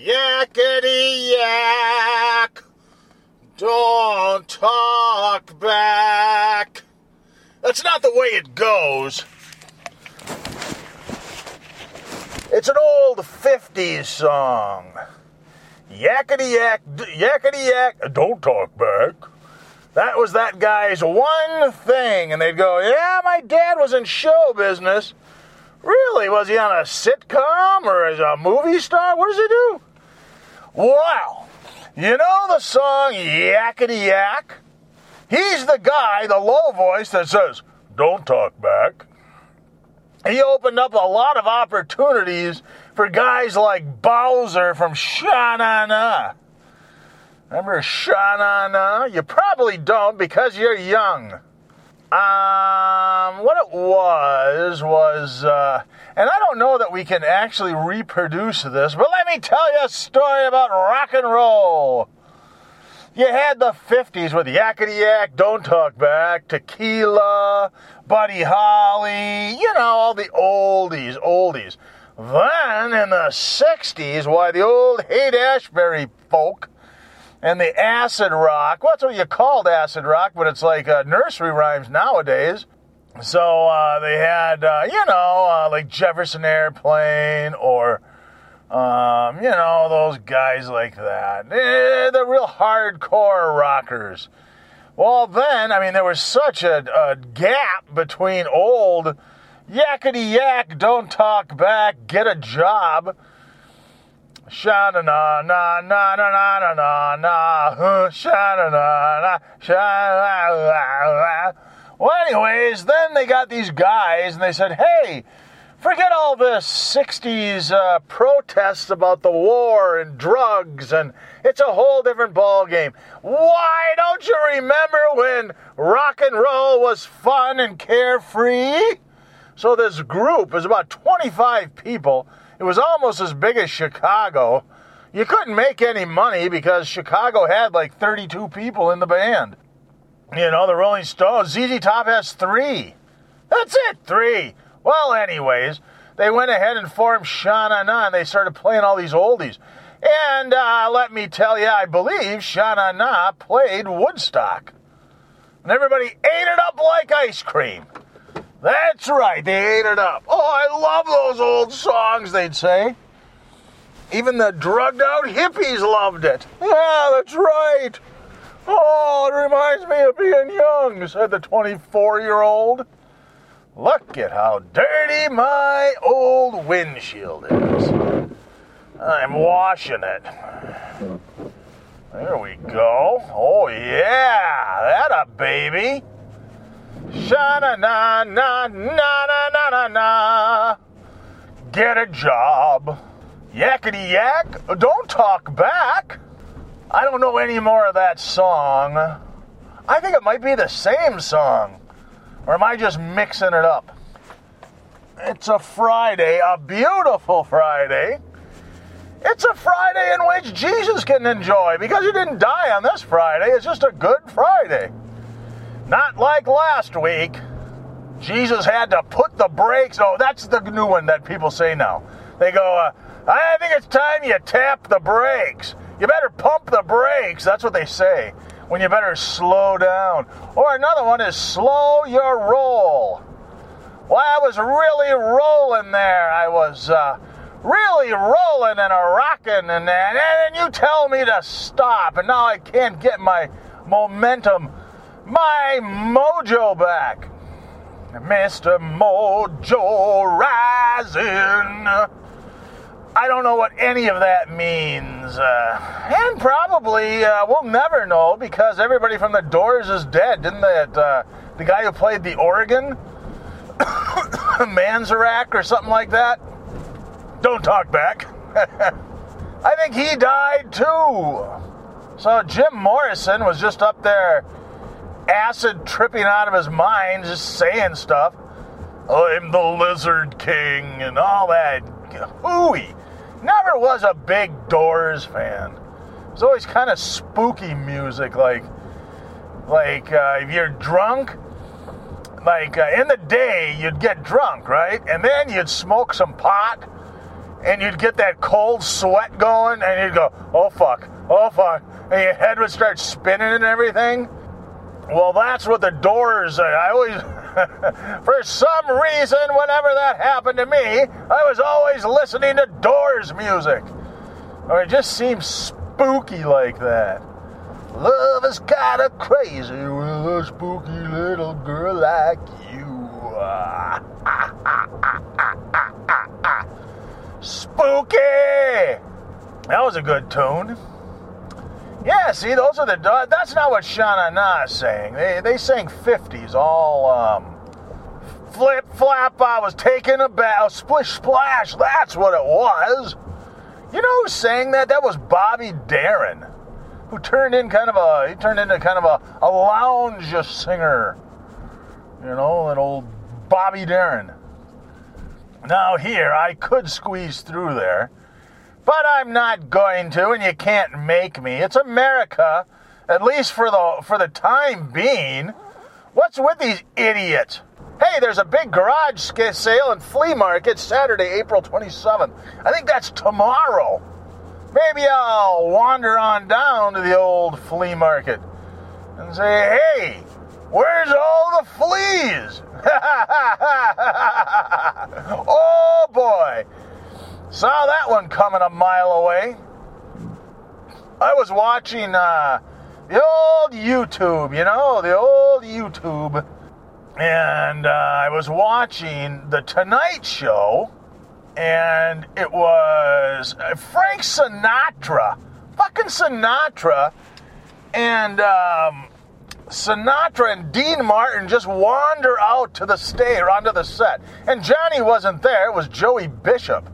Yakety yak. Don't talk back. That's not the way it goes. It's an old 50s song. Yakety yak, yakety yak, don't talk back. That was that guy's one thing. And they'd go, Yeah, my dad was in show business. Really? Was he on a sitcom or as a movie star? What does he do? Wow. You know the song Yakety Yak? He's the guy, the low voice that says, Don't talk back. He opened up a lot of opportunities for guys like Bowser from Sha-Na-Na. Remember Sha-Na-Na? You probably don't because you're young. Um, what it was was, uh, and I don't know that we can actually reproduce this, but let me tell you a story about rock and roll. You had the 50s with Yakety Yak, Don't Talk Back, Tequila, Buddy Holly, you know, all the oldies, oldies. Then in the 60s, why, the old Haight Ashbury folk and the acid rock. What's what you called acid rock, but it's like uh, nursery rhymes nowadays. So uh, they had, uh, you know, uh, like Jefferson Airplane or, um, you know, those guys like that. Eh, the real hardcore rockers. Well, then, I mean, there was such a, a gap between old yakety yak, don't talk back, get a job Sha na na na na na na na na na sha na na na sha. Well, anyways, then they got these guys and they said, "Hey, forget all this '60s uh, protests about the war and drugs, and it's a whole different ball game. Why don't you remember when rock and roll was fun and carefree?" So this group is about 25 people it was almost as big as Chicago. You couldn't make any money because Chicago had like 32 people in the band. You know, the Rolling Stones, ZZ Top has three. That's it, three. Well, anyways, they went ahead and formed Sha-Na-Na and they started playing all these oldies. And uh, let me tell you, I believe Sha-Na-Na played Woodstock. And everybody ate it up like ice cream. That's right, they ate it up. Oh, I love those old songs, they'd say. Even the drugged out hippies loved it. Yeah, that's right. Oh, it reminds me of being young, said the 24 year old. Look at how dirty my old windshield is. I'm washing it. There we go. Oh, yeah, that a baby. Shana na na na na na na na. Get a job. Yakety yak. Don't talk back. I don't know any more of that song. I think it might be the same song. Or am I just mixing it up? It's a Friday, a beautiful Friday. It's a Friday in which Jesus can enjoy because he didn't die on this Friday. It's just a good Friday. Not like last week. Jesus had to put the brakes. Oh, that's the new one that people say now. They go, uh, I think it's time you tap the brakes. You better pump the brakes. That's what they say. When you better slow down. Or another one is slow your roll. Well, I was really rolling there. I was uh, really rolling and a rocking, and then and you tell me to stop, and now I can't get my momentum my mojo back. Mr. Mojo Rising. I don't know what any of that means. Uh, and probably uh, we'll never know because everybody from the Doors is dead, didn't they? Uh, the guy who played the organ, Manzarek or something like that. Don't talk back. I think he died too. So Jim Morrison was just up there acid tripping out of his mind, just saying stuff. I'm the Lizard King and all that hooey. Never was a big Doors fan. It's always kind of spooky music, like like uh, if you're drunk. Like uh, in the day, you'd get drunk, right? And then you'd smoke some pot, and you'd get that cold sweat going, and you'd go, oh fuck, oh fuck, and your head would start spinning and everything. Well, that's what the doors. I always, for some reason, whenever that happened to me, I was always listening to Doors music. Or it just seems spooky like that. Love is kinda crazy with a spooky little girl like you. Spooky! That was a good tune. Yeah, see, those are the. That's not what Sha Na is saying. They, they sang 50s, all um, flip flap. I was taking a bath, splish splash. That's what it was. You know who sang that? That was Bobby Darin, who turned in kind of a. He turned into kind of a, a lounge singer. You know, an old Bobby Darin. Now, here, I could squeeze through there, but I'm not going to, and you can't make me. It's America, at least for the, for the time being. What's with these idiots? Hey, there's a big garage sale and flea market Saturday, April 27th. I think that's tomorrow. Maybe I'll wander on down to the old flea market and say, hey, where's all the fleas? oh boy. Saw that one coming a mile away. I was watching uh, the old YouTube, you know, the old YouTube. And uh, I was watching The Tonight Show, and it was Frank Sinatra. Fucking Sinatra. And um, Sinatra and Dean Martin just wander out to the stage, or onto the set. And Johnny wasn't there, it was Joey Bishop.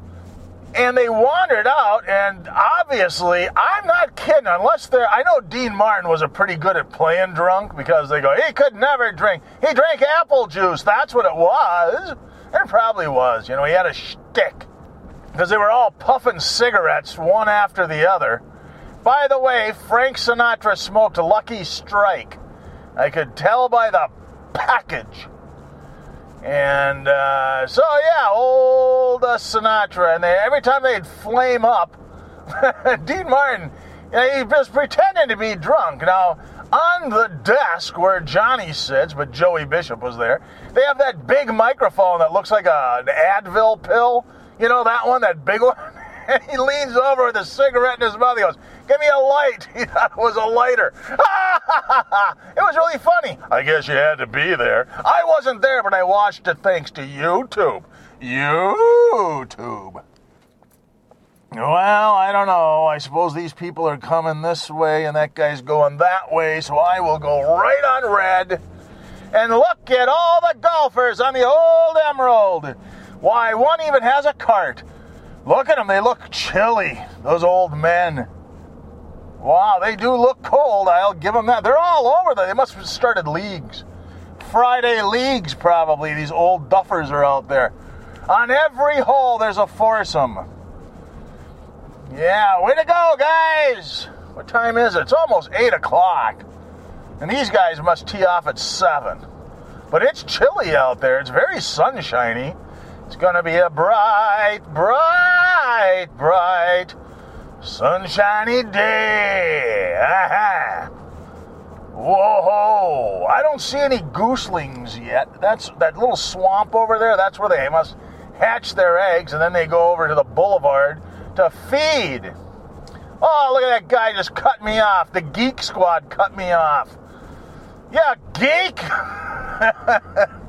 And they wandered out, and obviously, I'm not kidding, unless they're. I know Dean Martin was a pretty good at playing drunk because they go, he could never drink. He drank apple juice, that's what it was. It probably was, you know, he had a shtick. Because they were all puffing cigarettes one after the other. By the way, Frank Sinatra smoked Lucky Strike. I could tell by the package. And uh, so, yeah, old uh, Sinatra. And they, every time they'd flame up, Dean Martin, he was pretending to be drunk. Now, on the desk where Johnny sits, but Joey Bishop was there, they have that big microphone that looks like a, an Advil pill. You know that one, that big one? And he leans over with a cigarette in his mouth. He goes, Give me a light. He thought it was a lighter. it was really funny. I guess you had to be there. I wasn't there, but I watched it thanks to YouTube. YouTube. Well, I don't know. I suppose these people are coming this way and that guy's going that way, so I will go right on red. And look at all the golfers on the old Emerald. Why, one even has a cart. Look at them, they look chilly, those old men. Wow, they do look cold, I'll give them that. They're all over there. They must have started leagues. Friday leagues, probably. These old duffers are out there. On every hole, there's a foursome. Yeah, way to go, guys! What time is it? It's almost 8 o'clock. And these guys must tee off at 7. But it's chilly out there. It's very sunshiny. It's gonna be a bright, bright, bright, sunshiny day. Aha. Whoa! I don't see any gooselings yet. That's that little swamp over there. That's where they must hatch their eggs, and then they go over to the boulevard to feed. Oh, look at that guy just cut me off. The Geek Squad cut me off. Yeah, geek.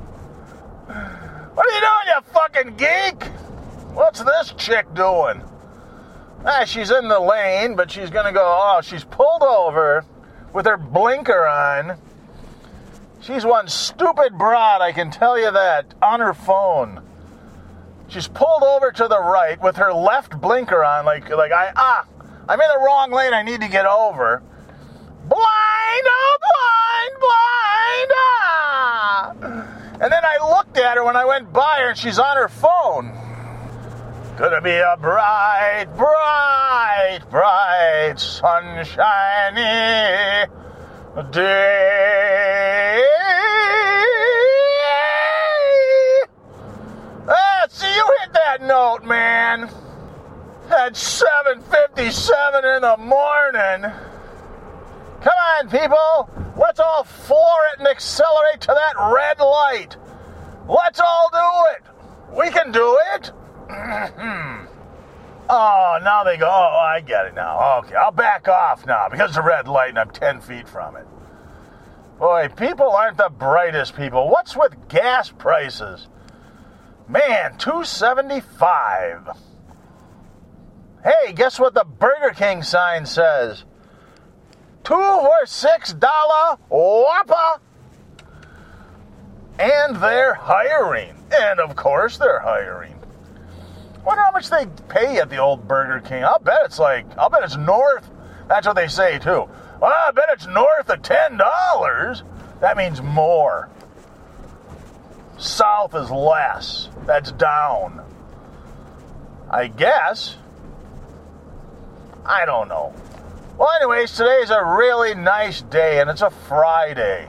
What are you doing, you fucking geek? What's this chick doing? Ah, she's in the lane, but she's gonna go. Oh, she's pulled over with her blinker on. She's one stupid broad, I can tell you that, on her phone. She's pulled over to the right with her left blinker on, like like I ah, I'm in the wrong lane. I need to get over. Blind, oh blind, blind, ah. And then I looked at her when I went by her and she's on her phone. Gonna be a bright, bright, bright, sunshiny day. Ah, see, you hit that note, man. at 7:57 in the morning. Come on, people. Let's all floor it and accelerate to that red light. Let's all do it. We can do it. oh, now they go. Oh, I get it now. Okay, I'll back off now because the red light and I'm 10 feet from it. Boy, people aren't the brightest people. What's with gas prices? Man, 275. Hey, guess what the Burger King sign says? Two for six dollar Whopper. And they're hiring. And of course they're hiring. Wonder how much they pay at the old Burger King. I'll bet it's like I'll bet it's north. That's what they say too. Well, I bet it's north of ten dollars. That means more. South is less. That's down. I guess. I don't know. Well, anyways, today's a really nice day, and it's a Friday.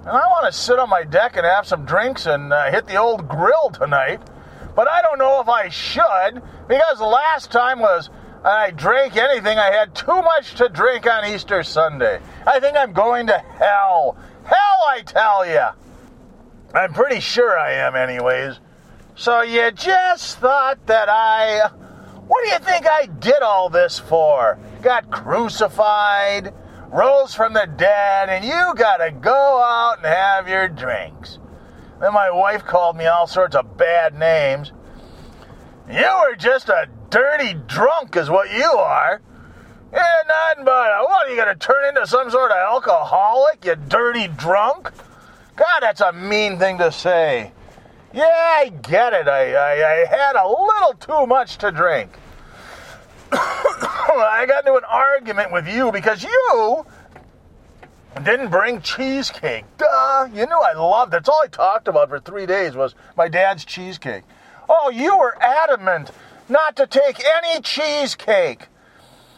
And I want to sit on my deck and have some drinks and uh, hit the old grill tonight. But I don't know if I should, because the last time was I drank anything, I had too much to drink on Easter Sunday. I think I'm going to hell. Hell, I tell you. I'm pretty sure I am, anyways. So you just thought that I. What do you think I did all this for? Got crucified, rose from the dead, and you gotta go out and have your drinks. Then my wife called me all sorts of bad names. You were just a dirty drunk, is what you are. Yeah, nothing but a, what? Are you gonna turn into some sort of alcoholic, you dirty drunk? God, that's a mean thing to say. Yeah, I get it. I, I, I had a little too much to drink. I got into an argument with you because you didn't bring cheesecake. Duh. You knew I loved it. That's all I talked about for three days was my dad's cheesecake. Oh, you were adamant not to take any cheesecake.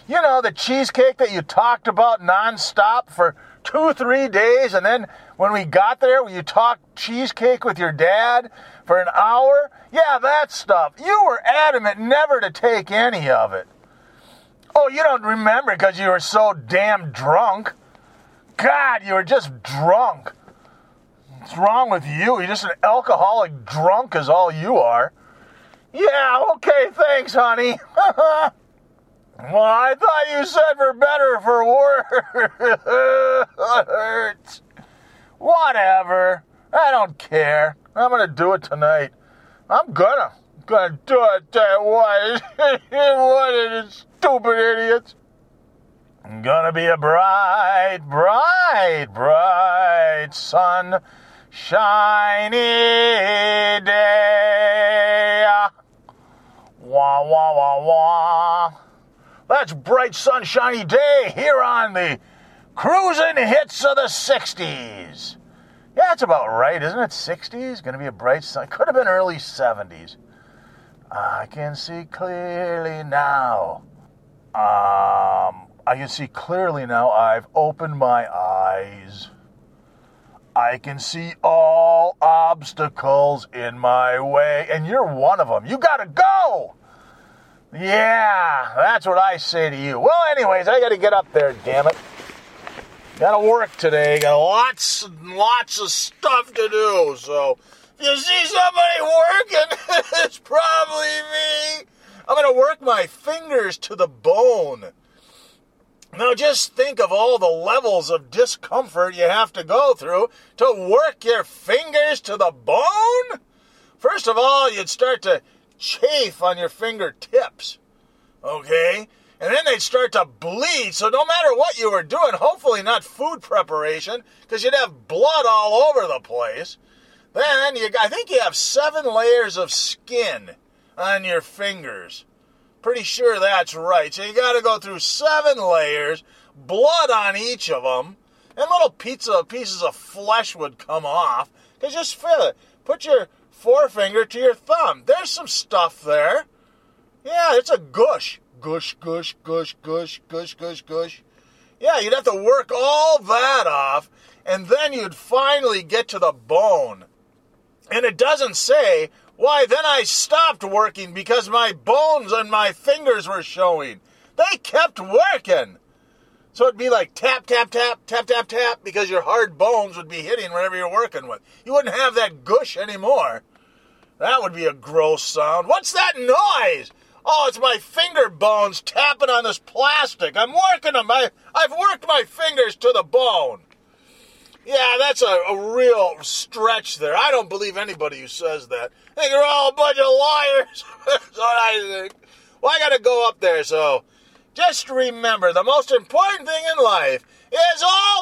You know, the cheesecake that you talked about nonstop for two, three days, and then when we got there, you talked cheesecake with your dad for an hour? Yeah, that stuff. You were adamant never to take any of it. Oh, you don't remember because you were so damn drunk. God, you were just drunk. What's wrong with you? You're just an alcoholic drunk, is all you are. Yeah, okay, thanks, honey. well, I thought you said for better for worse. It. Whatever. I don't care. I'm gonna do it tonight. I'm gonna. Gonna do it. that way. what. what is stupid idiots. Gonna be a bright, bright, bright sun shiny day. Wah, wah, wah, wah. That's bright, sunshiny day here on the cruising hits of the 60s. Yeah, that's about right, isn't it? 60s? Gonna be a bright sun. Could have been early 70s. I can see clearly now. Um, I can see clearly now. I've opened my eyes. I can see all obstacles in my way, and you're one of them. You gotta go! Yeah, that's what I say to you. Well, anyways, I gotta get up there, damn it. Gotta work today. Got lots and lots of stuff to do, so if you see somebody working, it's probably me. I'm gonna work my fingers to the bone. Now just think of all the levels of discomfort you have to go through to work your fingers to the bone. First of all, you'd start to chafe on your fingertips. Okay? And then they'd start to bleed. So no matter what you were doing, hopefully not food preparation, because you'd have blood all over the place. Then you, I think you have seven layers of skin on your fingers. Pretty sure that's right. So you got to go through seven layers, blood on each of them, and little pizza pieces of flesh would come off. Cause just feel it. Put your forefinger to your thumb. There's some stuff there. Yeah, it's a gush. Gush, gush, gush, gush, gush, gush, gush. Yeah, you'd have to work all that off, and then you'd finally get to the bone. And it doesn't say Why, then I stopped working because my bones and my fingers were showing. They kept working. So it'd be like tap, tap, tap, tap, tap, tap, because your hard bones would be hitting whatever you're working with. You wouldn't have that gush anymore. That would be a gross sound. What's that noise? Oh, it's my finger bones tapping on this plastic. I'm working them. I, I've worked my fingers to the bone. Yeah, that's a, a real stretch there. I don't believe anybody who says that. I think they're all a bunch of liars. that's what I think. Well, I got to go up there, so just remember the most important thing in life is always.